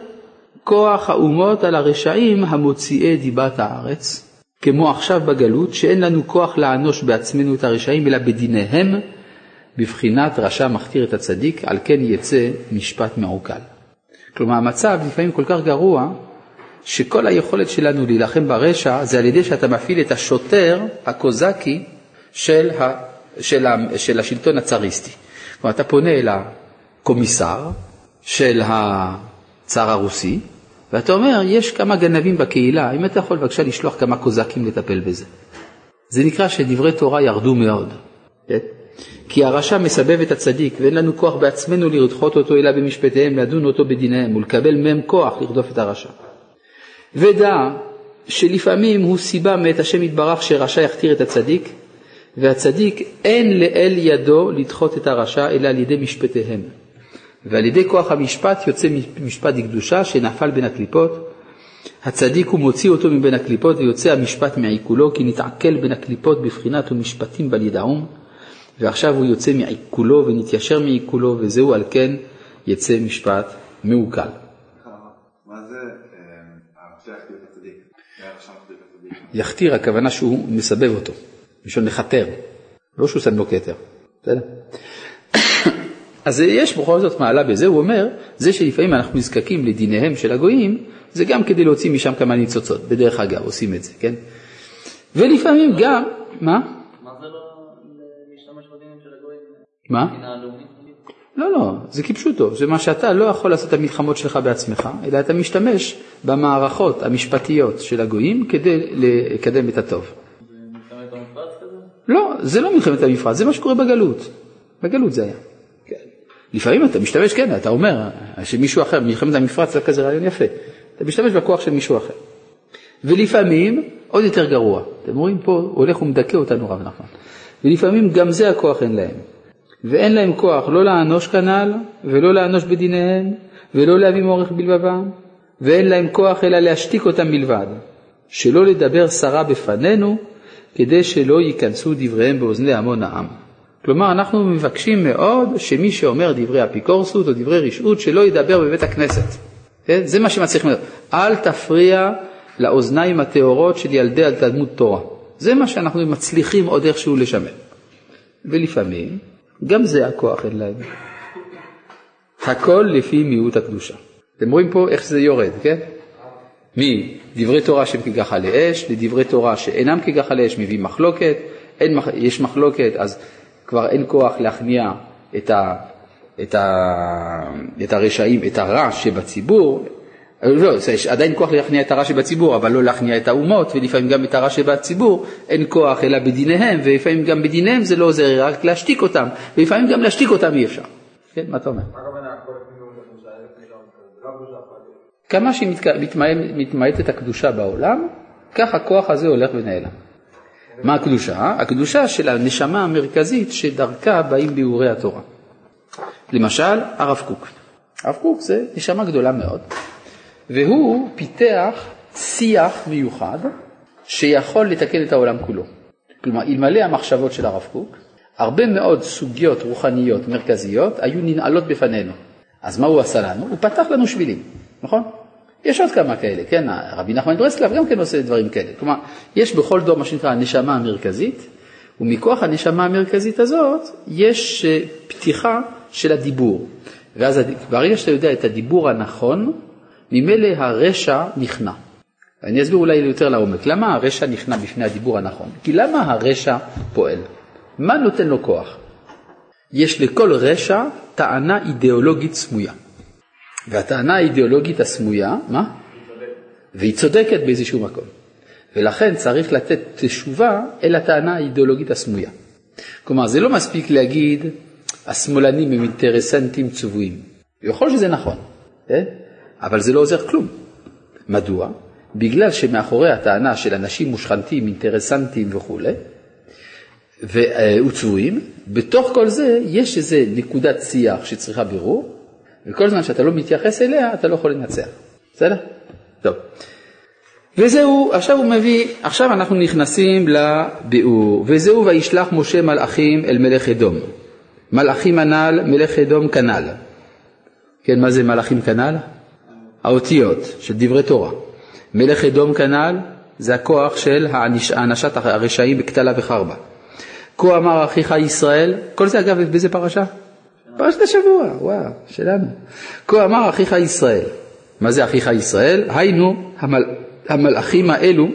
כוח האומות על הרשעים המוציאי דיבת הארץ, כמו עכשיו בגלות, שאין לנו כוח לענוש בעצמנו את הרשעים, אלא בדיניהם, בבחינת רשע מכתיר את הצדיק, על כן יצא משפט מעוקל. כלומר, המצב לפעמים כל כך גרוע, שכל היכולת שלנו להילחם ברשע זה על ידי שאתה מפעיל את השוטר הקוזקי של של, ה, של השלטון הצאריסטי. כלומר, אתה פונה אל הקומיסר של הצאר הרוסי, ואתה אומר, יש כמה גנבים בקהילה, אם אתה יכול בבקשה לשלוח כמה קוזקים לטפל בזה. זה נקרא שדברי תורה ירדו מאוד. כן? כי הרשע מסבב את הצדיק, ואין לנו כוח בעצמנו לרדחות אותו אלא במשפטיהם, לדון אותו בדיניהם ולקבל מהם כוח לרדוף את הרשע. ודע שלפעמים הוא סיבה מאת השם יתברך שרשע יכתיר את הצדיק, והצדיק אין לאל ידו לדחות את הרשע אלא על ידי משפטיהם. ועל ידי כוח המשפט יוצא משפט דקדושה שנפל בין הקליפות. הצדיק הוא מוציא אותו מבין הקליפות ויוצא המשפט מעיכולו כי נתעכל בין הקליפות בבחינת ומשפטים בל ידעום ועכשיו הוא יוצא מעיכולו ונתיישר מעיכולו וזהו על כן יצא משפט מעוקל. מה זה אה. יכתיר הכוונה שהוא מסבב אותו, מלשון לכתר, לא שהוא שם לו כתר, בסדר? אז יש בכל זאת מעלה בזה, הוא אומר, זה שלפעמים אנחנו נזקקים לדיניהם של הגויים, זה גם כדי להוציא משם כמה ניצוצות, בדרך אגב עושים את זה, כן? ולפעמים גם, מה? מה זה לא להשתמש בדינים של הגויים? מה? לא, לא, זה כפשוטו, זה מה שאתה לא יכול לעשות את המלחמות שלך בעצמך, אלא אתה משתמש במערכות המשפטיות של הגויים כדי לקדם את הטוב. זה מלחמת המפרץ כזה? לא, זה לא מלחמת המפרץ, זה מה שקורה בגלות. בגלות זה היה. לפעמים אתה משתמש, כן, אתה אומר שמישהו אחר, מלחמת המפרץ זה כזה רעיון יפה. אתה משתמש בכוח של מישהו אחר. ולפעמים, עוד יותר גרוע, אתם רואים פה, הולך ומדכא אותנו רב נחמן. ולפעמים גם זה הכוח אין להם. ואין להם כוח לא לאנוש כנ"ל, ולא לאנוש בדיניהם, ולא להביא מורך בלבבם, ואין להם כוח אלא להשתיק אותם בלבד. שלא לדבר סרה בפנינו, כדי שלא ייכנסו דבריהם באוזני המון העם. כלומר, אנחנו מבקשים מאוד שמי שאומר דברי אפיקורסות או דברי רשעות, שלא ידבר בבית הכנסת. כן? זה מה שמצליחים לדעת. אל תפריע לאוזניים הטהורות של ילדי על תלמוד תורה. זה מה שאנחנו מצליחים עוד איכשהו לשמר. ולפעמים, גם זה הכוח אין להם. הכל לפי מיעוט הקדושה. אתם רואים פה איך זה יורד, כן? מדברי תורה שהם כגחלי אש, לדברי תורה שאינם כגחלי אש מביא מחלוקת, מח- יש מחלוקת אז כבר אין כוח להכניע את, ה, את, ה, את הרשעים, את הרע שבציבור, לא, זה- יש עדיין כוח להכניע את הרע שבציבור, אבל לא להכניע את האומות, ולפעמים גם את הרע שבציבור, אין כוח אלא בדיניהם, ולפעמים גם בדיניהם זה לא עוזר, רק להשתיק אותם, ולפעמים גם להשתיק אותם אי אפשר. כן, מה אתה אומר? כמה שמתמעטת הקדושה בעולם, כך הכוח הזה הולך ונעלם. מה הקדושה? הקדושה של הנשמה המרכזית שדרכה באים ביאורי התורה. למשל, הרב קוק. הרב קוק זה נשמה גדולה מאוד, והוא פיתח שיח מיוחד שיכול לתקן את העולם כולו. כלומר, אלמלא המחשבות של הרב קוק, הרבה מאוד סוגיות רוחניות מרכזיות היו ננעלות בפנינו. אז מה הוא עשה לנו? הוא פתח לנו שבילים, נכון? יש עוד כמה כאלה, כן, רבי נחמן ברסלב גם כן עושה דברים כאלה. כלומר, יש בכל דור מה שנקרא הנשמה המרכזית, ומכוח הנשמה המרכזית הזאת יש אה, פתיחה של הדיבור. ואז ברגע שאתה יודע את הדיבור הנכון, ממילא הרשע נכנע. אני אסביר אולי יותר לעומק. למה הרשע נכנע בפני הדיבור הנכון? כי למה הרשע פועל? מה נותן לו כוח? יש לכל רשע טענה אידיאולוגית סמויה. והטענה האידיאולוגית הסמויה, מה? והיא צודקת באיזשהו מקום. ולכן צריך לתת תשובה אל הטענה האידיאולוגית הסמויה. כלומר, זה לא מספיק להגיד, השמאלנים הם אינטרסנטים צבועים. יכול שזה נכון, כן? אבל זה לא עוזר כלום. מדוע? בגלל שמאחורי הטענה של אנשים מושחתים, אינטרסנטים וכולי, וצבועים, בתוך כל זה יש איזה נקודת שיח שצריכה בירור, וכל זמן שאתה לא מתייחס אליה, אתה לא יכול לנצח. בסדר? טוב. וזהו, עכשיו הוא מביא, עכשיו אנחנו נכנסים לביאור, וזהו וישלח משה מלאכים אל מלך אדום. מלאכים הנ"ל, מלך אדום כנ"ל. כן, מה זה מלאכים כנ"ל? האותיות של דברי תורה. מלך אדום כנ"ל זה הכוח של הענשת הרשעים בקטלה וחרבה. כה אמר אחיך ישראל, כל זה אגב באיזה פרשה? פרשת השבוע, וואו, שלנו. כה אמר אחיך ישראל. מה זה אחיך ישראל? היינו, המל, המלאכים האלו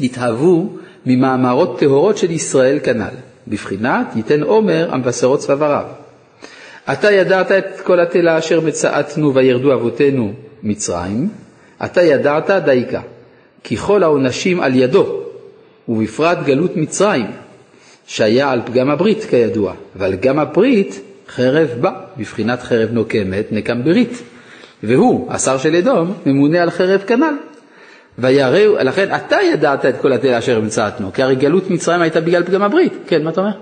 נתהוו ממאמרות טהורות של ישראל כנ"ל. בבחינת ייתן עומר המבשרות צבבריו. אתה ידעת את כל התלה אשר מצאתנו וירדו אבותינו מצרים, אתה ידעת דייקה, כי כל העונשים על ידו, ובפרט גלות מצרים, שהיה על פגם הברית כידוע, אבל גם הברית חרב בא, בבחינת חרב נוקמת נקם ברית, והוא, השר של אדום, ממונה על חרב כנ"ל. ויראו, לכן אתה ידעת את כל התל אשר מצאתנו, כי הרי גלות מצרים הייתה בגלל פגם הברית. כן, מה אתה אומר?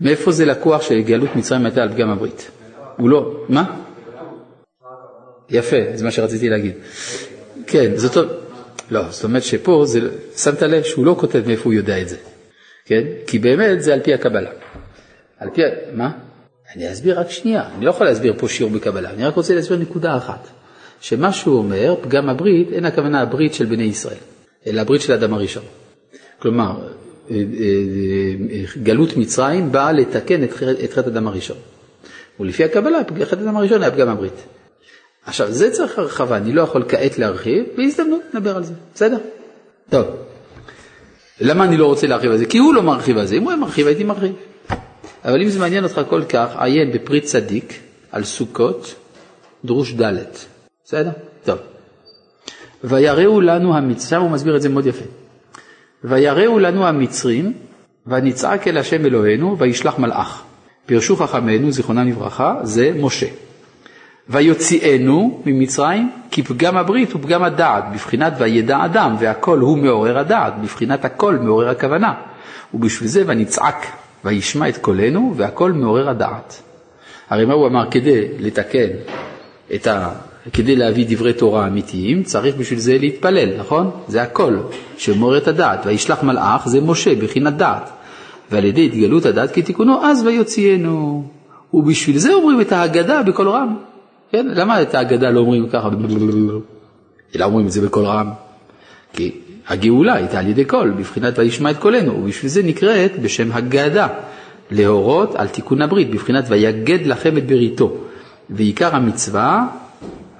מאיפה זה לקוח שגלות מצרים הייתה על פגם הברית? הוא לא, מה? יפה, זה מה שרציתי להגיד. כן, לא, זאת אומרת שפה, שמת לב שהוא לא כותב מאיפה הוא יודע את זה, כן? כי באמת זה על פי הקבלה. על פי, מה? אני אסביר רק שנייה, אני לא יכול להסביר פה שיעור בקבלה, אני רק רוצה להסביר נקודה אחת. שמה שהוא אומר, פגם הברית, אין הכוונה הברית של בני ישראל, אלא הברית של האדם הראשון. כלומר, אה, אה, אה, גלות מצרים באה לתקן את חטא אדם הראשון. ולפי הקבלה, חטא אדם הראשון היה פגם הברית. עכשיו, זה צריך הרחבה, אני לא יכול כעת להרחיב, בהזדמנות נדבר על זה, בסדר? טוב. למה אני לא רוצה להרחיב על זה? כי הוא לא מרחיב על זה, אם הוא היה מרחיב הייתי מרחיב. אבל אם זה מעניין אותך כל כך, עיין בפרי צדיק על סוכות, דרוש ד', בסדר? טוב. ויראו לנו המצרים, שם הוא מסביר את זה מאוד יפה. ויראו לנו המצרים, ונצעק אל השם אלוהינו, וישלח מלאך. פירשו חכמינו, זיכרונם לברכה, זה משה. ויוציאנו ממצרים, כי פגם הברית הוא פגם הדעת, בבחינת וידע אדם, והכל הוא מעורר הדעת, בבחינת הכל מעורר הכוונה. ובשביל זה ונצעק, וישמע את קולנו, והכל מעורר הדעת. הרי מה הוא אמר? כדי לתקן את ה... כדי להביא דברי תורה אמיתיים, צריך בשביל זה להתפלל, נכון? זה הכל, שמעורר את הדעת. וישלח מלאך זה משה, בחינת דעת. ועל ידי התגלות הדעת כתיקונו, אז ויוציאנו. ובשביל זה אומרים את ההגדה בקול רם. כן? למה את ההגדה לא אומרים ככה, אלא אומרים את זה בקול רם? כי הגאולה הייתה על ידי קול, בבחינת וישמע את קולנו, ובשביל זה נקראת בשם הגדה, להורות על תיקון הברית, בבחינת ויגד לכם את בריתו. ועיקר המצווה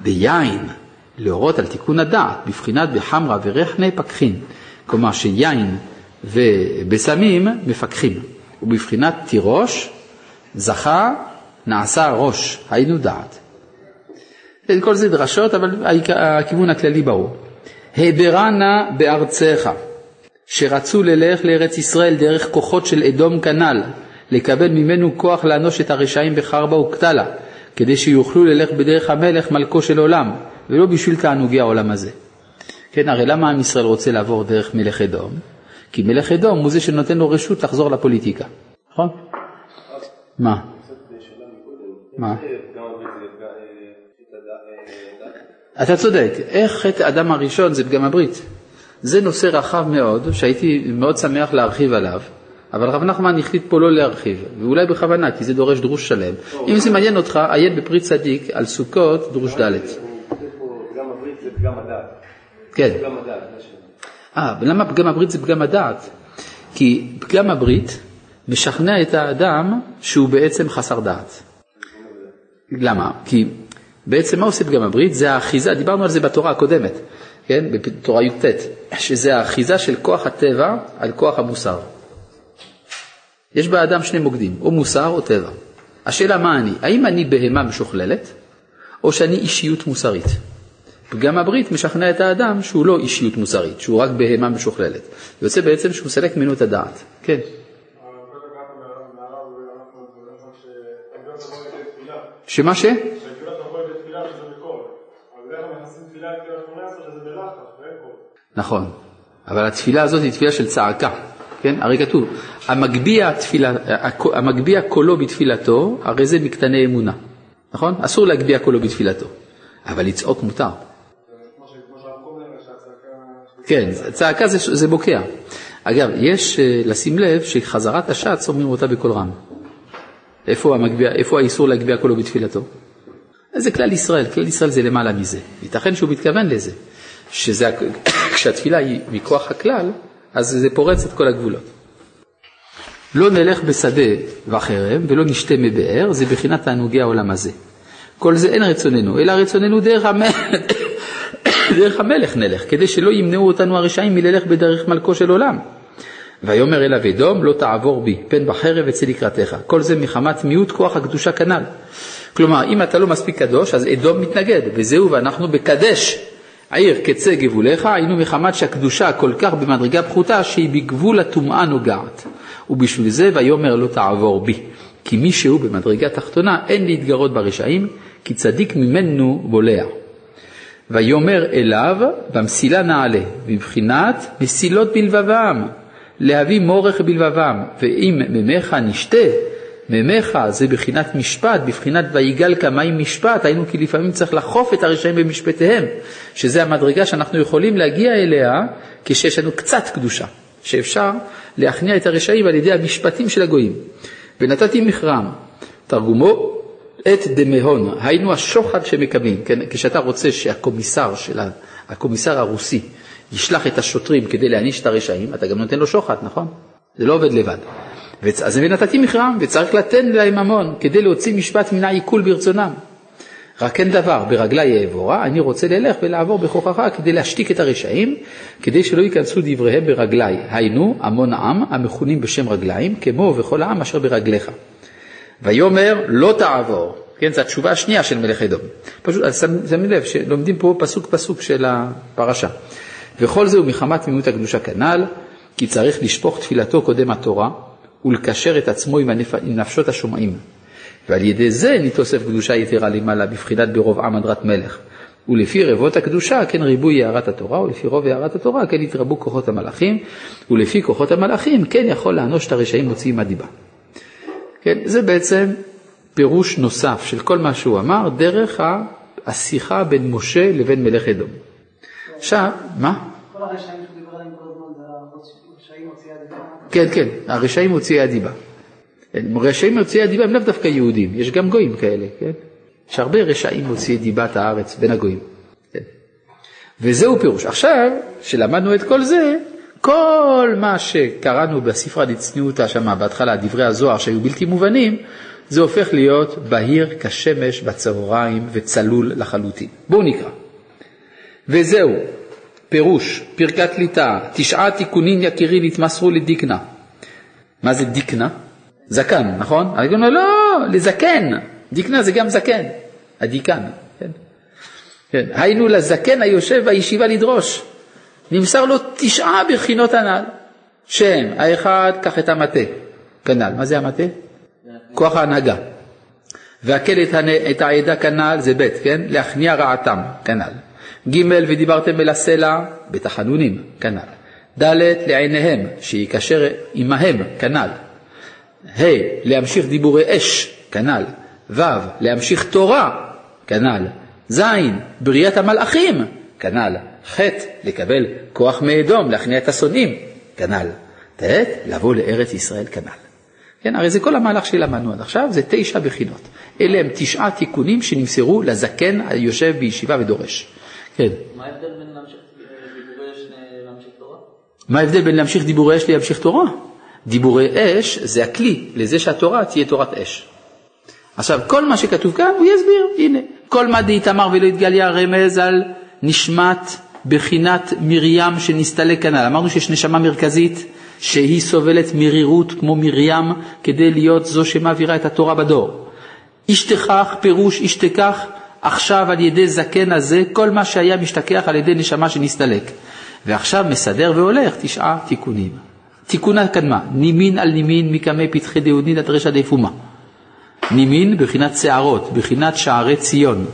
ביין, להורות על תיקון הדעת, בבחינת בחמרה ורחנה פקחין. כלומר שיין ובשמים מפקחים, ובבחינת תירוש זכה נעשה ראש, היינו דעת. כל זה דרשות, אבל הכיוון הכללי ברור. העברה נא בארצך, שרצו ללך לארץ ישראל דרך כוחות של אדום כנ"ל, לקבל ממנו כוח לאנוש את הרשעים בחרבה וקטלה, כדי שיוכלו ללך בדרך המלך מלכו של עולם, ולא בשביל תענוגי העולם הזה. כן, הרי למה עם ישראל רוצה לעבור דרך מלך אדום? כי מלך אדום הוא זה שנותן לו רשות לחזור לפוליטיקה, נכון? מה? מה? אתה צודק, איך חטא אדם הראשון זה פגם הברית? זה נושא רחב מאוד, שהייתי מאוד שמח להרחיב עליו, אבל רב נחמן החליט פה לא להרחיב, ואולי בכוונה, כי זה דורש דרוש שלם. אם זה מעניין אותך, עיין בפרי צדיק על סוכות, דרוש ד'. פגם הברית זה פגם הדעת. כן. אה, ולמה פגם הברית זה פגם הדעת? כי פגם הברית משכנע את האדם שהוא בעצם חסר דעת. למה? כי בעצם מה עושה פגם הברית? זה האחיזה, דיברנו על זה בתורה הקודמת, כן? בתורה י"ט, שזה האחיזה של כוח הטבע על כוח המוסר. יש באדם שני מוקדים, או מוסר או טבע. השאלה מה אני, האם אני בהמה משוכללת, או שאני אישיות מוסרית? פגם הברית משכנע את האדם שהוא לא אישיות מוסרית, שהוא רק בהמה משוכללת. יוצא בעצם שהוא סלק ממנו את הדעת. כן. שמה ש? נכון, אבל התפילה הזאת היא תפילה של צעקה, כן? הרי כתוב, המגביה, תפילה, המגביה קולו בתפילתו, הרי זה מקטני אמונה, נכון? אסור להגביה קולו בתפילתו, אבל לצעוק מותר. כן, צעקה זה, זה בוקע. אגב, יש אה, לשים לב שחזרת השץ אומרים אותה בקול רם. איפה, המגביה, איפה האיסור להגביה קולו בתפילתו? זה כלל ישראל, כלל ישראל זה למעלה מזה. ייתכן שהוא מתכוון לזה, שכשהתפילה היא מכוח הכלל, אז זה פורץ את כל הגבולות. לא נלך בשדה וחרם ולא נשתה מבאר, זה בחינת תענוגי העולם הזה. כל זה אין רצוננו, אלא רצוננו דרך המלך, דרך המלך נלך, כדי שלא ימנעו אותנו הרשעים מללך בדרך מלכו של עולם. ויאמר אליו אדום לא תעבור בי, פן בחרב אצא לקראתך. כל זה מחמת מיעוט כוח הקדושה כנ"ל. כלומר, אם אתה לא מספיק קדוש, אז אדום מתנגד, וזהו, ואנחנו בקדש העיר קצה גבוליך, היינו מחמת שהקדושה כל כך במדרגה פחותה, שהיא בגבול הטומאה נוגעת. ובשביל זה ויאמר לא תעבור בי. כי מי שהוא במדרגה תחתונה אין להתגרות ברשעים, כי צדיק ממנו בולע. ויאמר אליו במסילה נעלה, בבחינת מסילות בלבבם, להביא מורך בלבבם, ואם ממך נשתה, ממך זה בחינת משפט, בבחינת ויגל כמים משפט, היינו כי לפעמים צריך לחוף את הרשעים במשפטיהם, שזה המדרגה שאנחנו יכולים להגיע אליה כשיש לנו קצת קדושה, שאפשר להכניע את הרשעים על ידי המשפטים של הגויים. ונתתי מכרם, תרגומו את דמהון, היינו השוחד שמקבלים, כן? כשאתה רוצה שהקומיסר של הקומיסר הרוסי ישלח את השוטרים כדי להעניש את הרשעים, אתה גם נותן לו שוחד, נכון? זה לא עובד לבד. אז ונתתי מכרם, וצריך לתת להם ממון, כדי להוציא משפט מן העיכול ברצונם. רק אין דבר, ברגלי אעבורה, אני רוצה ללך ולעבור בכוחך כדי להשתיק את הרשעים, כדי שלא ייכנסו דבריהם ברגלי. היינו, המון עם, המכונים בשם רגליים, כמו וכל העם אשר ברגליך. ויאמר לא תעבור, כן, זו התשובה השנייה של מלך אדום. פשוט, אז שמים לב שלומדים פה פסוק פסוק של הפרשה. וכל זהו מחמת תמימות הקדושה כנ"ל, כי צריך לשפוך תפילתו קודם התורה, ולקשר את עצמו עם, הנפ... עם נפשות השומעים. ועל ידי זה נתוסף קדושה יתרה למעלה בבחינת ברוב עם הדרת מלך. ולפי רבות הקדושה כן ריבוי הערת התורה, ולפי רוב הערת התורה כן יתרבו כוחות המלאכים, ולפי כוחות המלאכים כן יכול לענוש את הרשעים מוציאים הדיבה. כן, זה בעצם פירוש נוסף של כל מה שהוא אמר דרך השיחה בין משה לבין מלך אדום. עכשיו, מה? כל הרשעים שהוא דיבר עליהם כל הזמן זה הרשעים מוציאי הדיבה. כן, כן, הרשעים מוציאי הדיבה. כן, רשעים מוציאי הדיבה הם לאו דווקא יהודים, יש גם גויים כאלה, כן? יש הרבה רשעים מוציאי דיבת הארץ בין הגויים. כן? וזהו פירוש. עכשיו, שלמדנו את כל זה, כל מה שקראנו בספרה דצניעותא שמה בהתחלה, דברי הזוהר שהיו בלתי מובנים, זה הופך להיות בהיר כשמש בצהריים וצלול לחלוטין. בואו נקרא. וזהו, פירוש, פרקת ליטה, תשעה תיקונים יקירי נתמסרו לדיקנה. מה זה דיקנה? זקן, נכון? אני אומר, לא, לזקן. דיקנה זה גם זקן, הדיקן. כן? כן. היינו לזקן היושב בישיבה לדרוש. נמסר לו תשעה בחינות הנ"ל, שהם, האחד, קח את המטה, כנ"ל. מה זה המטה? כוח ההנהגה. והקל את העדה כנ"ל זה ב', כן? להכניע רעתם, כנ"ל. ג' ודיברתם אל הסלע בתחנונים, כנ"ל. ד' לעיניהם, שיקשר עמהם, כנ"ל. ה' להמשיך דיבורי אש, כנ"ל. ו' להמשיך תורה, כנ"ל. ז' בריאת המלאכים, כנ"ל. ח' לקבל כוח מאדום, להכניע את השונאים, כנ"ל. ט' לבוא לארץ ישראל, כנ"ל. כן, הרי זה כל המהלך שלמדנו עד עכשיו, זה תשע בחינות. אלה הם תשעה תיקונים שנמסרו לזקן היושב בישיבה ודורש. כן. מה ההבדל בין להמשיך דיבורי אש להמשיך תורה? מה ההבדל בין להמשיך דיבורי אש להמשיך תורה? דיבורי אש זה הכלי לזה שהתורה תהיה תורת אש. עכשיו, כל מה שכתוב כאן, הוא יסביר, הנה. כל מה דאיתמר ולא התגליה רמז על נשמת בחינת מרים שנסתלק כנ"ל. אמרנו שיש נשמה מרכזית שהיא סובלת מרירות כמו מרים כדי להיות זו שמעבירה את התורה בדור. אשתכח, פירוש אשתכח, עכשיו על ידי זקן הזה, כל מה שהיה משתכח על ידי נשמה שנסתלק. ועכשיו מסדר והולך תשעה תיקונים. תיקונה קדמה, נימין על נימין מקמי פתחי דהודין עד רשע דפומה. נימין בחינת שערות, בחינת שערי ציון,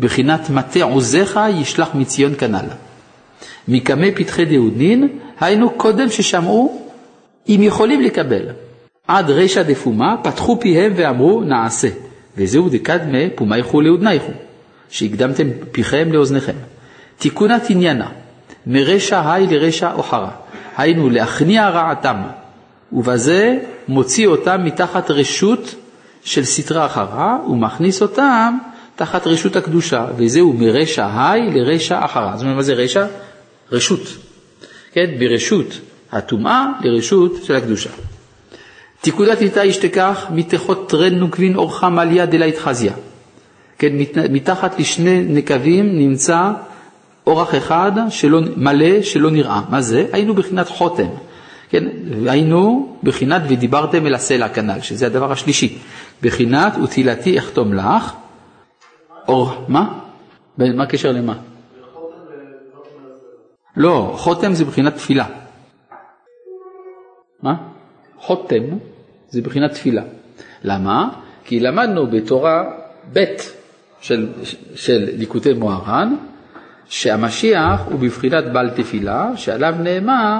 בחינת מטה עוזיך ישלח מציון כנ"ל. מקמי פתחי דהודין, היינו קודם ששמעו אם יכולים לקבל. עד רשע דפומה פתחו פיהם ואמרו נעשה, וזהו דקדמה פומייכו לאודנייכו, שהקדמתם פיכם לאוזניכם. תיקונת עניינה, מרשע היי לרשע אוחרה, היינו להכניע רעתם, ובזה מוציא אותם מתחת רשות של סטרה אחרה, ומכניס אותם תחת רשות הקדושה, וזהו מרשע היי לרשע אחרה. זאת אומרת, מה זה רשע? רשות. כן, ברשות הטומאה לרשות של הקדושה. תיקודת איתה ישתכח מתכות טרן נוקבין אורחה מליה דלית חזיה. כן, מתחת לשני נקבים נמצא אורח אחד שלא, מלא שלא נראה. מה זה? היינו בחינת חותם. כן, היינו בחינת ודיברתם אל הסלע כנ"ל, שזה הדבר השלישי. בחינת ותהילתי אחתום לך. אור, מה? מה הקשר למה? לא, חותם זה בחינת תפילה. מה? חותם זה בחינת תפילה. למה? כי למדנו בתורה ב' של, של ליקוטי מוהר"ן, שהמשיח הוא בבחינת בעל תפילה, שעליו נאמר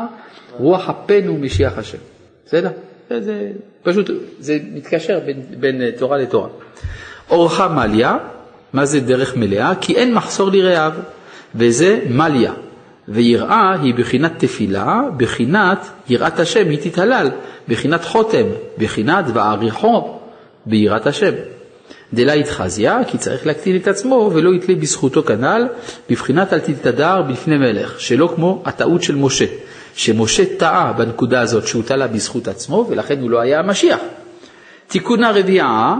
רוח אפנו משיח השם. בסדר? זה, זה פשוט, זה מתקשר בין, בין תורה לתורה. אורחה מליה, מה זה דרך מלאה? כי אין מחסור לרעיו, וזה מליה. ויראה היא בחינת תפילה, בחינת יראת השם היא תתהלל, בחינת חותם, בחינת ועריכו ביראת השם. דלה התחזיה, כי צריך להקטין את עצמו ולא יתלה בזכותו כנ"ל, בבחינת אל תתהדר בפני מלך, שלא כמו הטעות של משה, שמשה טעה בנקודה הזאת שהוא תלה בזכות עצמו ולכן הוא לא היה המשיח. תיקונה רביעה,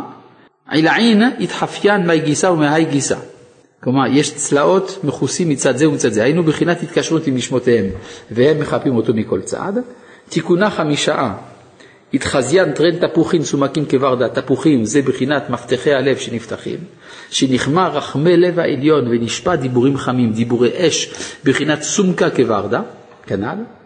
עילעין התחפיין מאי גיסא ומהי גיסא. כלומר, יש צלעות מכוסים מצד זה ומצד זה, היינו בחינת התקשרות עם נשמותיהם, והם מחפים אותו מכל צד. תיקונה חמישה, התחזיין טרן תפוחין סומקים כוורדה, תפוחים זה בחינת מפתחי הלב שנפתחים, שנכמה רחמי לב העליון ונשפע דיבורים חמים, דיבורי אש, בחינת סומקה כוורדה, כנ"ל.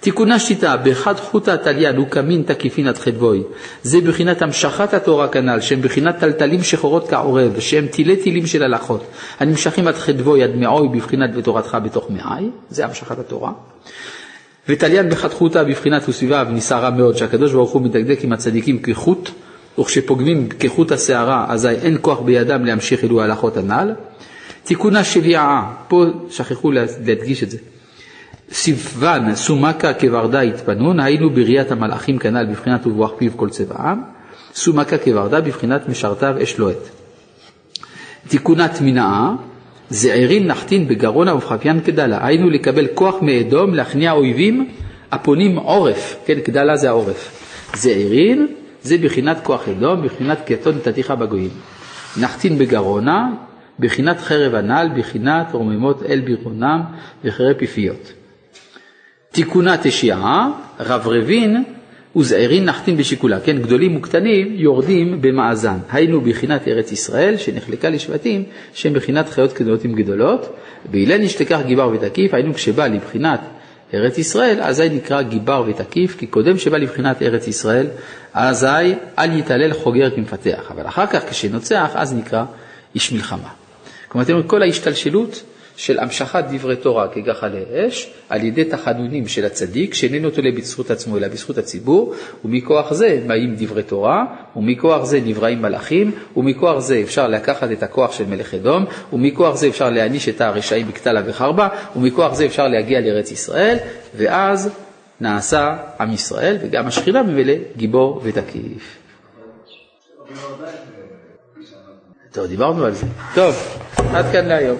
תיקונה שיטה, באחד חוטא תליין וקמין תקיפין עד חדבוי, זה בחינת המשכת התורה כנ"ל, שהם בחינת טלטלים שחורות כעורב, שהם תילי תילים של הלכות, הנמשכים עד חדבוי, עד מעוי, בבחינת ותורתך בתוך מעי, זה המשכת התורה. ותליין בחתכותא בבחינת וסביבה נסערה מאוד, שהקדוש ברוך הוא מדקדק עם הצדיקים כחוט, וכשפוגמים כחוט השערה, אזי אין כוח בידם להמשיך אלו ההלכות הנ"ל. תיקונה שביעה, פה שכחו להדגיש את זה. סיוון סומקה כוורדה התפנון, היינו בראיית המלאכים כנ"ל בבחינת וברוח פיו כל צבעם, סומקה כוורדה בבחינת משרתיו אש לוהט. תיקונת מנעה, זעירים נחתין בגרונה ובחפיין כדלה, היינו לקבל כוח מאדום להכניע אויבים הפונים עורף, כן, כדלה זה העורף. זעירים זה בחינת כוח אדום, בחינת קטון נתתיך בגויים. נחתין בגרונה, בחינת חרב הנעל, בחינת רוממות אל ברכונם וחרב פיפיות. תיקונה תשיעה, רברבין וזעירין נחתין בשיקולה, כן, גדולים וקטנים יורדים במאזן, היינו בחינת ארץ ישראל שנחלקה לשבטים שהם בחינת חיות קטנות עם גדולות, באילן נשתכח גיבר ותקיף, היינו כשבא לבחינת ארץ ישראל, אזי נקרא גיבר ותקיף, כי קודם שבא לבחינת ארץ ישראל, אזי אל יתעלל חוגר כמפתח, אבל אחר כך כשנוצח, אז נקרא איש מלחמה. כלומר, כל ההשתלשלות של המשכת דברי תורה כגחלי אש על ידי תחנונים של הצדיק שאיננו תולה בזכות עצמו אלא בזכות הציבור ומכוח זה באים דברי תורה ומכוח זה נבראים מלאכים ומכוח זה אפשר לקחת את הכוח של מלך אדום ומכוח זה אפשר להעניש את הרשעים בקטלה וחרבה ומכוח זה אפשר להגיע לארץ ישראל ואז נעשה עם ישראל וגם השכינה ממילא גיבור ותקיף. טוב, דיברנו על זה. טוב, עד כאן להיום.